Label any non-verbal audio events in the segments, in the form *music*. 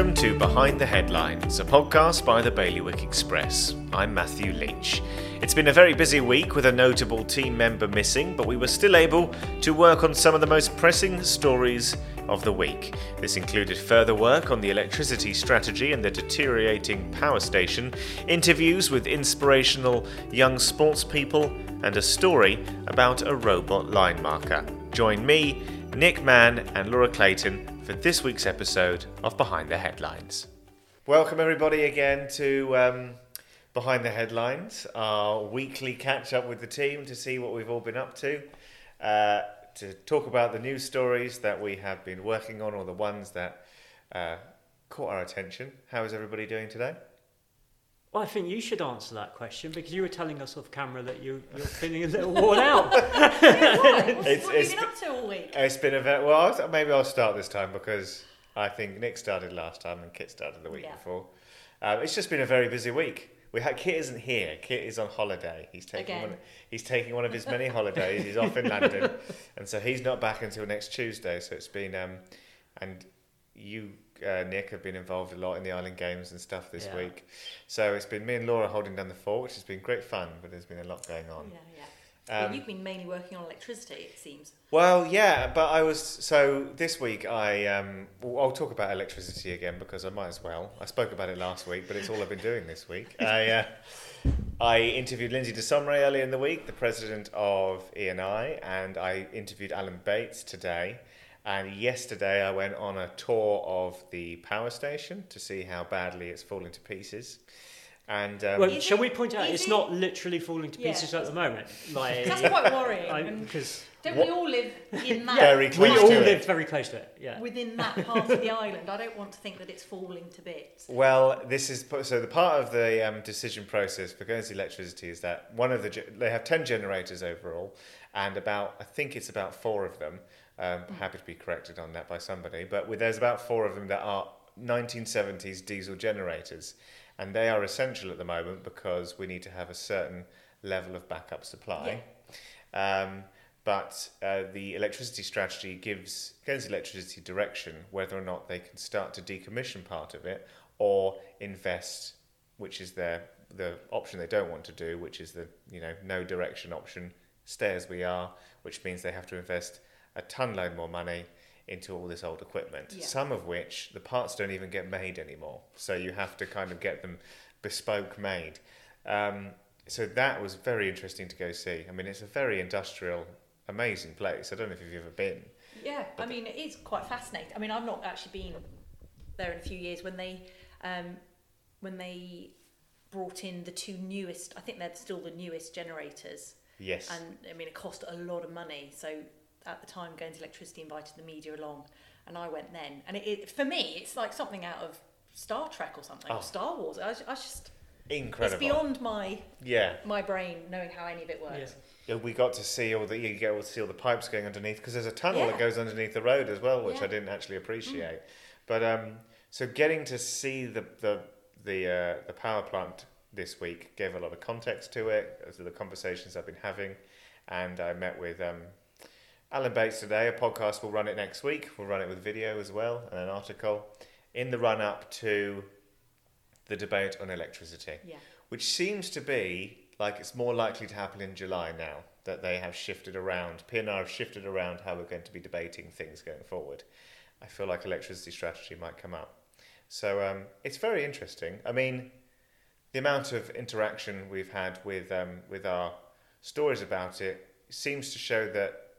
Welcome to Behind the Headlines, a podcast by the Bailiwick Express. I'm Matthew Leach. It's been a very busy week with a notable team member missing, but we were still able to work on some of the most pressing stories of the week. This included further work on the electricity strategy and the deteriorating power station, interviews with inspirational young sports people, and a story about a robot line marker. Join me, Nick Mann, and Laura Clayton for this week's episode of Behind the Headlines. Welcome, everybody, again to um, Behind the Headlines, our weekly catch up with the team to see what we've all been up to, uh, to talk about the news stories that we have been working on or the ones that uh, caught our attention. How is everybody doing today? Well, I think you should answer that question because you were telling us off camera that you, you're feeling a little worn out. Yeah, why? What's, It's- what have you been up to all week? It's been a very well. I'll- Maybe I'll start this time because I think Nick started last time and Kit started the week Yeah. before. Um, it's just been a very busy week. We had Kit isn't here. Kit is on holiday. He's taking Again. one. He's taking one of his many *laughs* holidays. He's off in London, and so he's not back until next Tuesday. So it's been um, and you. Uh, Nick have been involved a lot in the Island Games and stuff this Yeah. week, so it's been me and Laura holding down the fort, which has been great fun. But there's been a lot going on. Yeah, yeah. Well, Um, you've been mainly working on electricity, it seems. Well, yeah, but I was so this week. I um, well, I'll talk about electricity again because I might as well. I spoke about it last week, but it's all I've been doing this week. *laughs* I uh, I interviewed Lindsay de Sausmarez earlier in the week, the president of ENI, and I interviewed Alan Bates today. And yesterday, I went on a tour of the power station to see how badly it's falling to pieces. And um, well, shall it- we point out it's it- not literally falling to Yeah. pieces at the moment? Like, *laughs* That's quite worrying. because Don't What- we all live in *laughs* that? Very we close all to it. live very close to it. Yeah. Within that *laughs* part of the island, I don't want to think that it's falling to bits. Well, this is so the part of the um, decision process for Guernsey Electricity is that one of the they have ten generators overall, and about I think it's about four of them. Um, happy to be corrected on that by somebody, but with, there's about four of them that are 1970s diesel generators, and they are essential at the moment because we need to have a certain level of backup supply. Um, but uh, the electricity strategy gives Guernsey Electricity direction whether or not they can start to decommission part of it or invest, which is their the option they don't want to do, which is the you know no direction option, stay as we are, which means they have to invest a ton load more money into all this old equipment. Yeah. Some of which the parts don't even get made anymore, so you have to kind of get them bespoke made. Um, so that was very interesting to go see. I mean, it's a very industrial, amazing place. I don't know if you've ever been. Yeah, I mean, it is quite fascinating. I mean, I've not actually been there in a few years when they, um, when they brought in the two newest. I think they're still the newest generators. Yes. and I mean it cost a lot of money. So at the time, Guernsey Electricity invited the media along, and I went then. And it, it for me, it's like something out of Star Trek or something, Oh. or Star Wars. I, was- I just Incredible. it's beyond my Yeah. my brain knowing how any of it works. Yeah, We got to see all the you get to see all the pipes going underneath because there's a tunnel that goes underneath the road as well, which I didn't actually appreciate. But um, so getting to see the the the uh, the power plant this week gave a lot of context to it, as to the conversations I've been having, and I met with um, Alan Bates today. A podcast We'll run it next week. We'll run it with video as well and an article in the run up to the debate on electricity Yeah. which seems to be like it's more likely to happen in July now that they have shifted around. PNR have shifted around how we're going to be debating things going forward. I feel like electricity strategy might come up. So um, it's very interesting. I mean, the amount of interaction we've had with um, with our stories about it seems to show that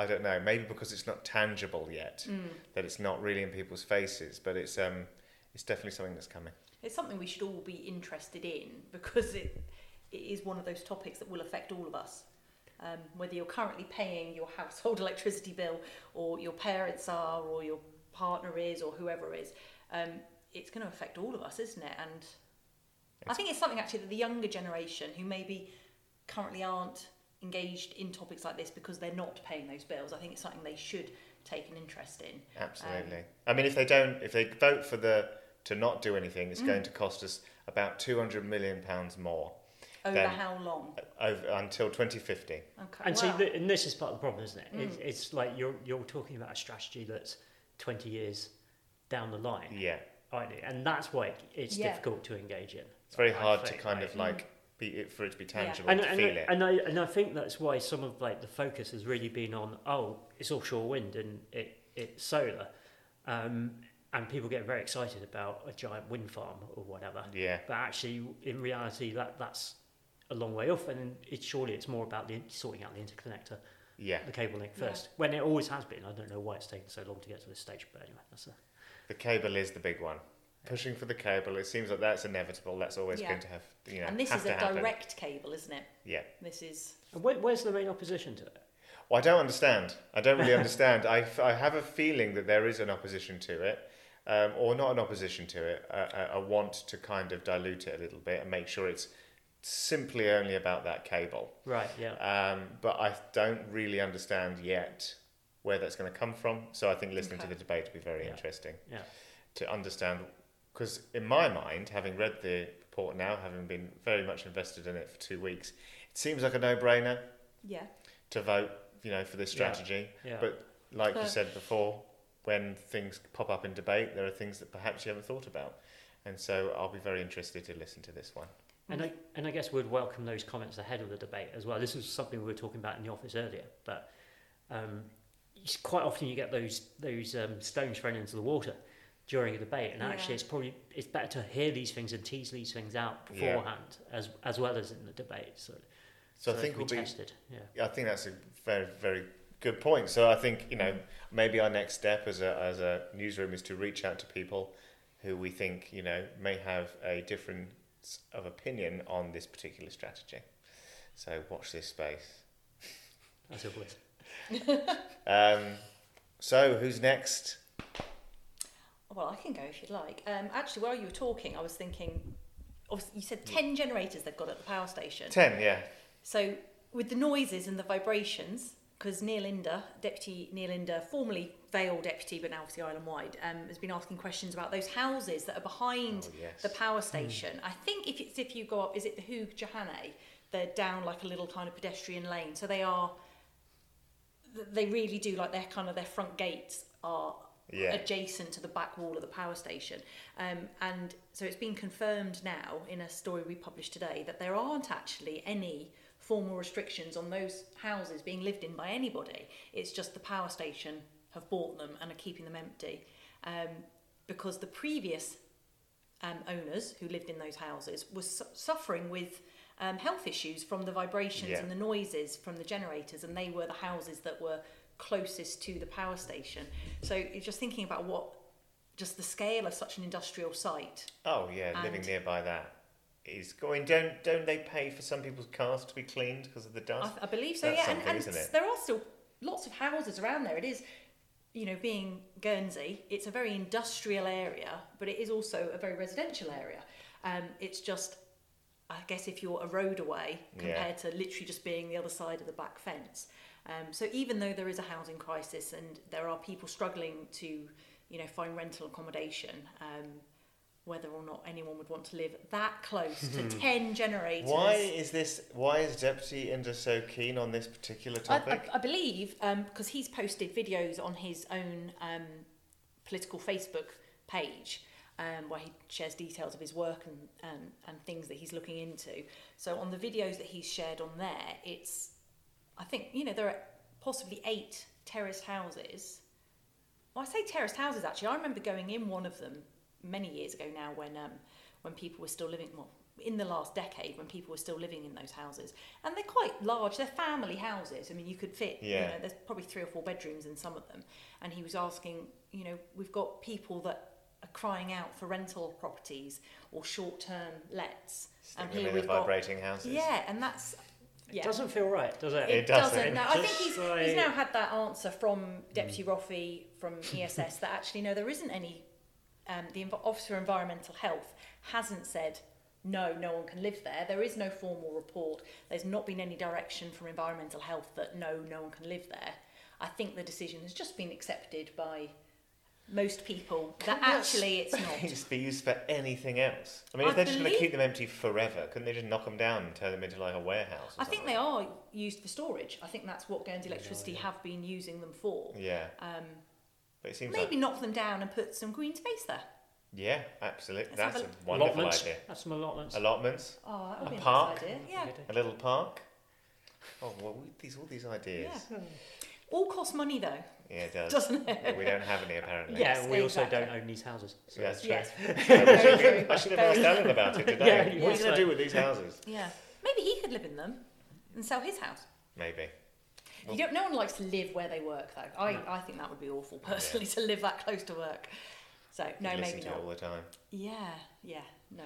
I don't know, maybe because it's not tangible yet, Mm. that it's not really in people's faces, but it's um, it's definitely something that's coming. It's something we should all be interested in because it, it is one of those topics that will affect all of us. Um, whether you're currently paying your household *laughs* electricity bill, or your parents are, or your partner is, or whoever is, um, it's going to affect all of us, isn't it? And I think it's something actually that the younger generation, who maybe currently aren't engaged in topics like this because they're not paying those bills, I think it's something they should take an interest in. Absolutely. I mean, if they don't, if they vote for the to not do anything, it's going to cost us about two hundred million pounds more Over Then- how long? over until twenty fifty. Okay. And see, wow. th- and this is part of the problem, isn't it? Mm. It's, it's like you're you're talking about a strategy that's 20 years down the line. Yeah, idea, and that's why it's Yeah. difficult to engage in. It's very I hard to kind right? of like be it for it to be Yeah. tangible and, to and, feel it. and I and I think that's why some of like the focus has really been on oh it's offshore wind and it it's solar, um, and people get very excited about a giant wind farm or whatever. yeah, But actually, in reality, that that's a long way off, and it's surely it's more about the, sorting out the interconnector, yeah. the cable link Yeah. first. When it always has been. I don't know why it's taken so long to get to this stage, but anyway, that's a, The cable is the big one. Pushing for the cable, it seems like that's inevitable. That's always Yeah. going to have, you know, and this have is to a happen. direct cable, isn't it? Yeah. This is And where, where's the main opposition to it? Well, I don't understand. I don't really *laughs* understand. I, f- I have a feeling that there is an opposition to it, um, or not an opposition to it, a, a, a want to kind of dilute it a little bit and make sure it's simply only about that cable. Right. Yeah. Um, but I don't really understand yet where that's going to come from. So I think listening Okay. to the debate will be very Yeah. interesting Yeah. to understand. Because in my mind, having read the report now, having been very much invested in it for two weeks, it seems like a no-brainer yeah. to vote, you know, for this strategy. Yeah. But like you said before, when things pop up in debate, there are things that perhaps you haven't thought about. And so I'll be very interested to listen to this one. And I, and I guess we'd welcome those comments ahead of the debate as well. This is something we were talking about in the office earlier, but um, quite often you get those those um, stones thrown into the water during a debate, and actually it's probably it's better to hear these things and tease these things out Yeah. beforehand as as well as in the debate. So, So, I think we'll be tested. Yeah. I think that's a very, very good point. So I think you know maybe our next step as a as a newsroom is to reach out to people who we think you know may have a difference of opinion on this particular strategy. So watch this space. As always. *laughs* Um, so who's next? Well, I can go if you'd like. Um, actually, while you were talking, I was thinking. Obviously, you said ten generators they've got at the power station. Ten, yeah. So with the noises and the vibrations, because Neil Inder, Deputy Neil Inder, formerly Vale Deputy but now obviously Island wide, um, has been asking questions about those houses that are behind Oh, yes. the power station. I think if it's if you go up, is it the Hoog Johanne? They're down like a little kind of pedestrian lane. So they are. They really do like their kind of their front gates are Yeah. adjacent to the back wall of the power station. Um, and so it's been confirmed now in a story we published today that there aren't actually any formal restrictions on those houses being lived in by anybody. It's just the power station have bought them and are keeping them empty. Um, because the previous um, owners who lived in those houses were su- suffering with um, health issues from the vibrations Yeah. and the noises from the generators, and they were the houses that were closest to the power station. So you're just thinking about what just the scale of such an industrial site. Oh yeah, living nearby that is going. Don't don't they pay for some people's cars to be cleaned because of the dust? I believe so. That's yeah, and, and there are still lots of houses around there. It is, you know, being Guernsey, it's a very industrial area, but it is also a very residential area. Um, it's just, I guess, if you're a road away Yeah. compared to literally just being the other side of the back fence. Um, so even though there is a housing crisis and there are people struggling to, you know, find rental accommodation. Um, whether or not anyone would want to live that close to 10 generators. Why is this? Why is Deputy Inder so keen on this particular topic? I, I believe because he's posted videos on his own um, political Facebook page um, where he shares details of his work and, and, and things that he's looking into. So on the videos that he's shared on there, it's I think you know there are possibly eight terraced houses. Well, I say terraced houses actually. I remember going in one of them many years ago now when um, when people were still living well in the last decade when people were still living in those houses and they're quite large they're family houses i mean you could fit you Yeah. know there's probably three or four bedrooms in some of them and he was asking you know we've got people that are crying out for rental properties or short-term lets Stick and here we've got vibrating houses. yeah and that's yeah It doesn't feel right, does it? it, It doesn't. doesn't. No, I think he's, like- he's now had that answer from Deputy Roffey from *laughs* ESS that actually no, there isn't any. Um, the Env- Officer of Environmental Health hasn't said no, no one can live there. There is no formal report. There's not been any direction from Environmental Health that no, no one can live there. I think the decision has just been accepted by most people that Couldn't that actually it's not. space be used for anything else? I mean, if they're just going to keep them empty forever, couldn't they just knock them down and turn them into like a warehouse? Or I think something? they are used for storage. I think that's what Guernsey Electricity have been using them for. Yeah, Um, but it seems Maybe like knock them down and put some green space there. Yeah, absolutely. Let's That's a a- wonderful allotments. idea. Have some allotments. Allotments, Oh, that A would be a park? nice idea. Yeah. a little park. Oh, well, these all these ideas. Yeah. All costs money though, Yeah, it does. doesn't it? Yeah, we don't have any apparently. Yeah, and we also don't own these houses. So. Yeah, that's true. Yes. *laughs* I should- true. I should have asked Very- Alan about it today. *laughs* Yeah, what are you he going to do with these houses? Yeah. Maybe he could live in them and sell his house. Maybe. You don't, no one likes to live where they work though. I, I think that would be awful personally to live that close to work. So no, You listen maybe to not. it all the time. Yeah, yeah, no.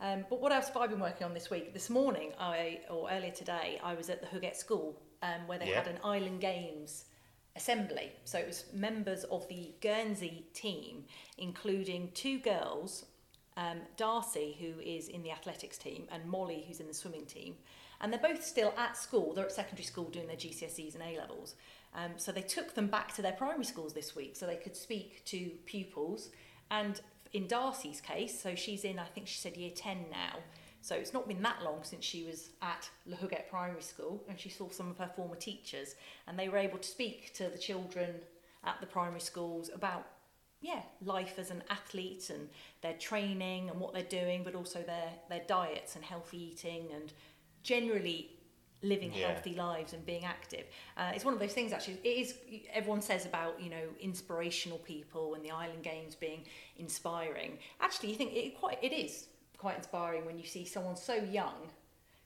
Um, but what else have I been working on this week? This morning, I or earlier today, I was at the Houguette School um, where they Yeah. had an Island Games assembly. So it was members of the Guernsey team, including two girls, um, Darcy, who is in the athletics team, and Molly, who's in the swimming team. And they're both still at school. They're at secondary school doing their GCSEs and A levels. Um, so they took them back to their primary schools this week so they could speak to pupils. And in Darcy's case, so she's in, I think she said year 10 now. So it's not been that long since she was at Le Houguette Primary School and she saw some of her former teachers. And they were able to speak to the children at the primary schools about, yeah, life as an athlete and their training and what they're doing, but also their, their diets and healthy eating and generally living Yeah. healthy lives and being active. Uh, it's one of those things actually. It is everyone says about you know inspirational people and the Island Games being inspiring. Actually, you think it quite it is quite inspiring when you see someone so young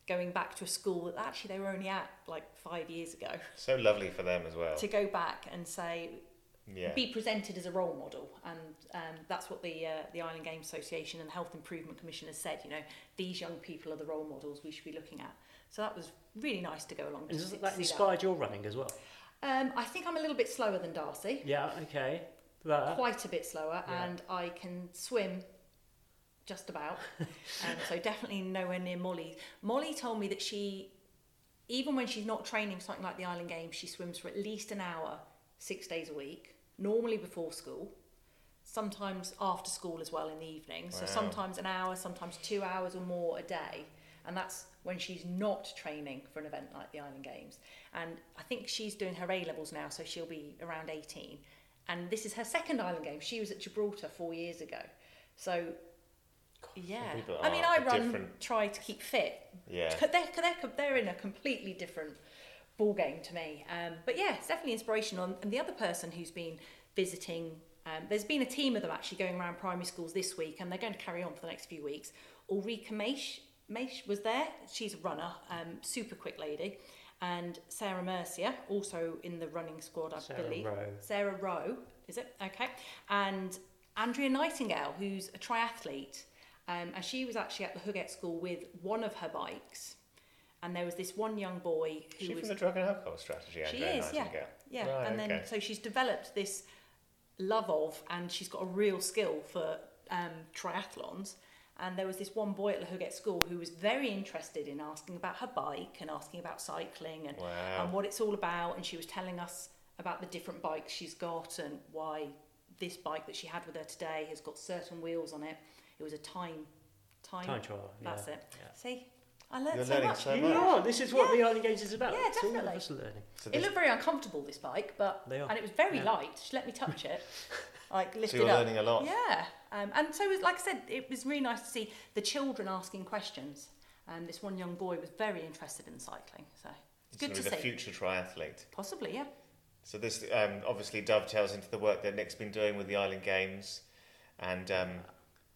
going back to a school that actually they were only at like five years ago So lovely for them as well. to go back and say Yeah. be presented as a role model, and um, that's what the uh, the Island Games Association and the Health Improvement Commission has said. You know, these young people are the role models we should be looking at. So that was really nice to go along. And to has see- that see inspired your running as well? Um, I think I'm a little bit slower than Darcy, Yeah, okay. But, quite a bit slower, Yeah. and I can swim just about. um, so definitely nowhere near Molly. Molly told me that she, even when she's not training for something like the Island Games, she swims for at least an hour, six days a week, normally before school. Sometimes after school as well in the evening. So sometimes an hour, sometimes two hours or more a day. And that's when she's not training for an event like the Island Games. And I think she's doing her A levels now, so she'll be around 18. And this is her second Island Games. She was at Gibraltar four years ago. So, yeah. people I mean, I run, different. try to keep fit. Yeah. They're, they're, they're in a completely different ball game to me. Um, but yeah, it's definitely inspirational. And the other person who's been visiting, um, there's been a team of them actually going around primary schools this week, and they're going to carry on for the next few weeks. Ulrika Maish, Maish was there. She's a runner, um, super quick lady. And Sarah Mercier, also in the running squad, I Sarah believe. Rowe. Sarah Rowe, is it? Okay. And Andrea Nightingale, who's a triathlete. Um, and she was actually at the Houguette School with one of her bikes. And there was this one young boy who she was. from the drug and alcohol strategy? She Andrea is, yeah. Yeah, Right, and then okay. so she's developed this love of, and she's got a real skill for um, triathlons. And there was this one boy at the Houguette School who was very interested in asking about her bike and asking about cycling and, Wow. and what it's all about. And she was telling us about the different bikes she's got and why this bike that she had with her today has got certain wheels on it. It was a time, time. Time trial. That's yeah. it. Yeah. See, I learned You're so learning much. so You much. are. This is what Yeah. the Island Games is about. Yeah, It's all definitely. us learning. So It looked very uncomfortable, this bike, but They are. and it was very Yeah. light. She let me touch it, *laughs* like lift so you're up. learning a lot. Yeah, um, and so it was, like I said, it was really nice to see the children asking questions. And this one young boy was very interested in cycling, so it's So good to with a see. future triathlete. Possibly, yeah. So this um, obviously dovetails into the work that Nick's been doing with the Island Games, and um,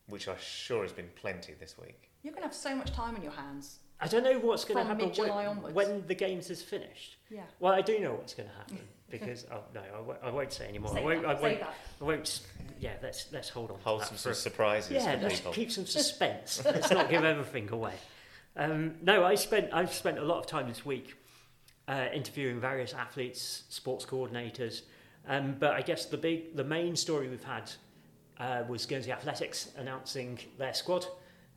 which I'm sure has been plenty this week. You're going to have so much time on your hands. I don't know what's going to From happen mid-July when, onwards. when the games is finished. Yeah. Well, I do know what's going to happen *laughs* because oh no, I won't, I won't say anymore. I won't. that, I won't. that. I won't. Yeah, let's let's hold on. to Hold that some, for some surprises yeah, for let's people. keep some *laughs* suspense. let's not give everything away. Um, no, I spent I've spent a lot of time this week uh, interviewing various athletes, sports coordinators, um, but I guess the big the main story we've had uh, was Guernsey Athletics announcing their squad.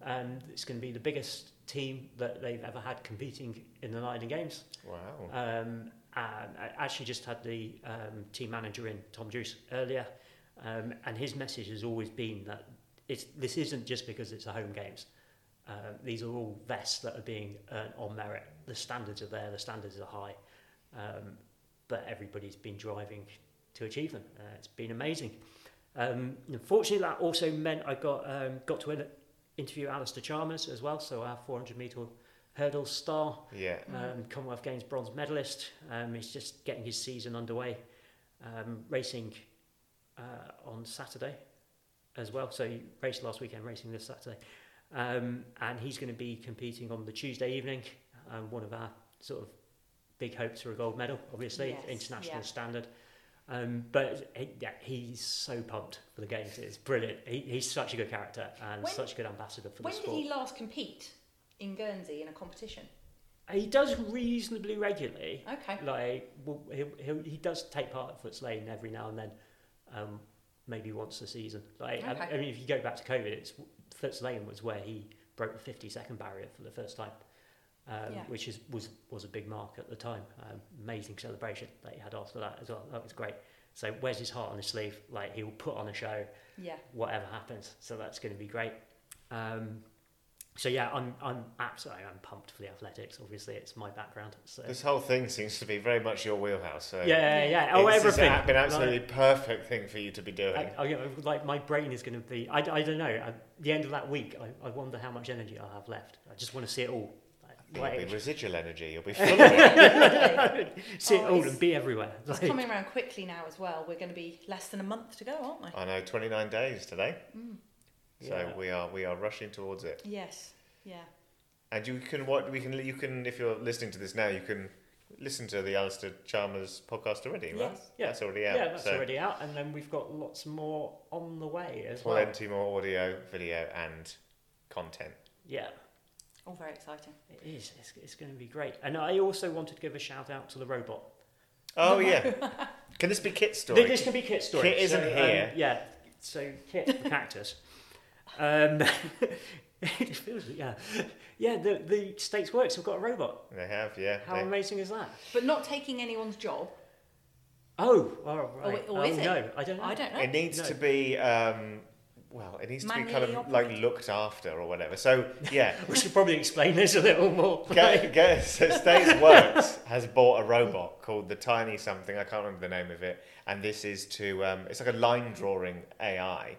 Um, it's going to be the biggest team that they've ever had competing in the Island Games. Wow. Um, and I actually just had the um, team manager in, Tom Juice, earlier, um, and his message has always been that it's, this isn't just because it's a home games. Um, these are all vests that are being earned on merit. The standards are there, the standards are high, um, but everybody's been driving to achieve them. Uh, it's been amazing. Um, unfortunately, that also meant I got um, got to interview Alistair Chalmers as well, so our 400 metre hurdle star, Yeah. um, Commonwealth Games bronze medalist. Um, he's just getting his season underway, um, racing uh, on Saturday as well. So he raced last weekend, racing this Saturday. Um, and he's going to be competing on the Tuesday evening, um, one of our sort of big hopes for a gold medal, obviously, Yes, international yeah. standard. Um, but he, yeah, he's so pumped for the games. It's brilliant. He, he's such a good character and When- such a good ambassador for the sport. When did he last compete in Guernsey in a competition? He does reasonably regularly. Okay. Like well, he, he, he does take part at Foots Lane every now and then, um, maybe once a season. Like I- I, mean, if you go back to COVID, it's Foots Lane was where he broke the 50 second barrier for the first time, um, Yeah. which is was was a big mark at the time. Um, amazing celebration that he had after that as well. That was great. So where's his heart on his sleeve. Like he'll put on a show Yeah. whatever happens. So that's going to be great. Um, so yeah, I'm I'm absolutely I'm pumped for the athletics. Obviously, it's my background. So This whole thing seems to be very much your wheelhouse. So yeah, yeah. Oh, this has everything. a- been absolutely Like, perfect thing for you to be doing. I, I, like my brain is going to be. I, I don't know. At the end of that week, I, I wonder how much energy I'll have left. I just want to see it all. It'll be residual energy. You'll be *laughs* full of it. *laughs* see it Oh, all and be everywhere. It's Like, coming around quickly now as well. We're going to be less than a month to go, aren't we? I know, 29 days today. Mm. So Yeah. we are we are rushing towards it. Yes. Yeah. And you can what we can you can if you're listening to this now you can listen to the Alistair Chalmers podcast already, right? Yes. Yeah. That's already out. yeah, that's so already out, and then we've got lots more on the way as well. plenty more audio, video, and content. Yeah. All very exciting. It is. It's, it's going to be great. And I also wanted to give a shout out to the robot. Oh *laughs* yeah. Can this be Kit's story? This can be Kit's story. Kit isn't So, um, here. yeah. So Kit, the cactus. Um, *laughs* it feels, yeah, yeah. The the States Works have got a robot. They have, yeah. How They- amazing is that? But not taking anyone's job. Oh, all right. Or- or oh is it? no, I don't know. I don't know. It needs No. to be, um, well, it needs to be kind Manually of like looked after or whatever. So yeah, *laughs* We should probably explain this a little more. Get, *laughs* get, so States Works has bought a robot called the Tiny something. I can't remember the name of it. And this is to, um, it's like a line drawing AI.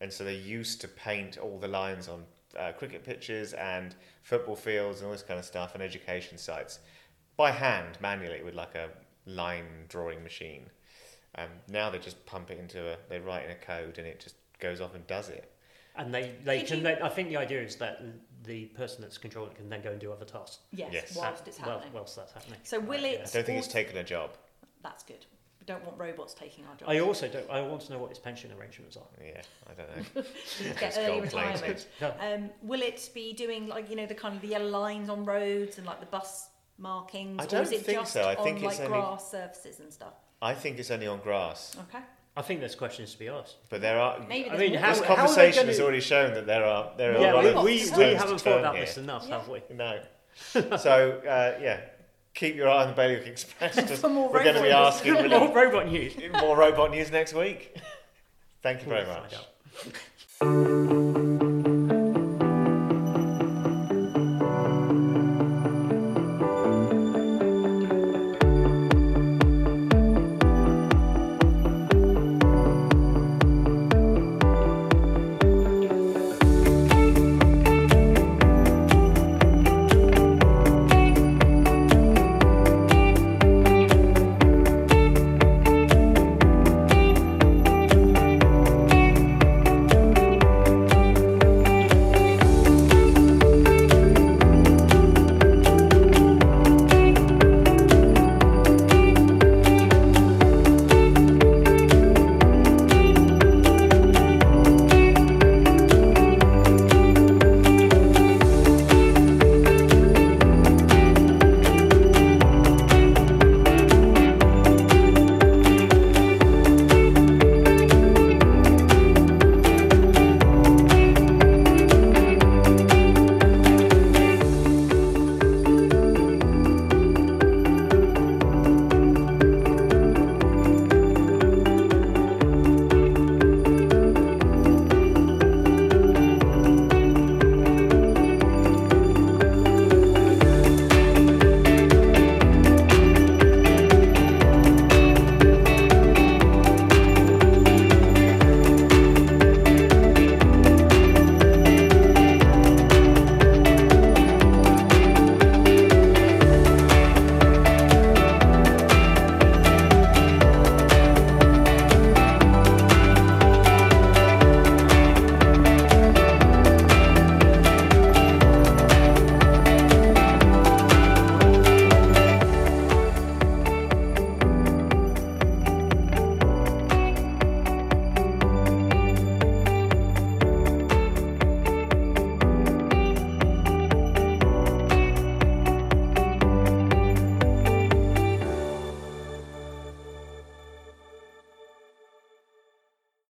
And so they used to paint all the lines on uh, cricket pitches and football fields and all this kind of stuff and education sites by hand, manually, with like a line drawing machine. Um, now they just pump it into a, they write in a code and it just goes off and does it. And they, they Did can. you- They, I think the idea is that the person that's controlling it can then go and do other tasks. Yes. Yes. Whilst it's Whilst- happening. Whilst that's happening. So will Right, it- I don't think it's taken a job. That's good. We don't want robots taking our jobs. I also don't. I want to know what his pension arrangements are. Yeah, I don't know. *laughs* Get It's early retirement. No. *laughs* Um, will it be doing like you know the kind of the yellow lines on roads and like the bus markings, I don't is it think just so. I on think it's like only- grass surfaces and stuff? I think it's only on grass. Okay. I think there's questions to be asked. But there are. Maybe. I mean, more. how- this how conversation has gonna- already shown that there are there are a Yeah, lot we, of we, we haven't thought about here. this enough, Yeah. have we? No. so uh, yeah, keep your eye on the Bailiwick Express. *laughs* For more we're going to be asking *laughs* More really robot news. more robot news next week. Thank you very much.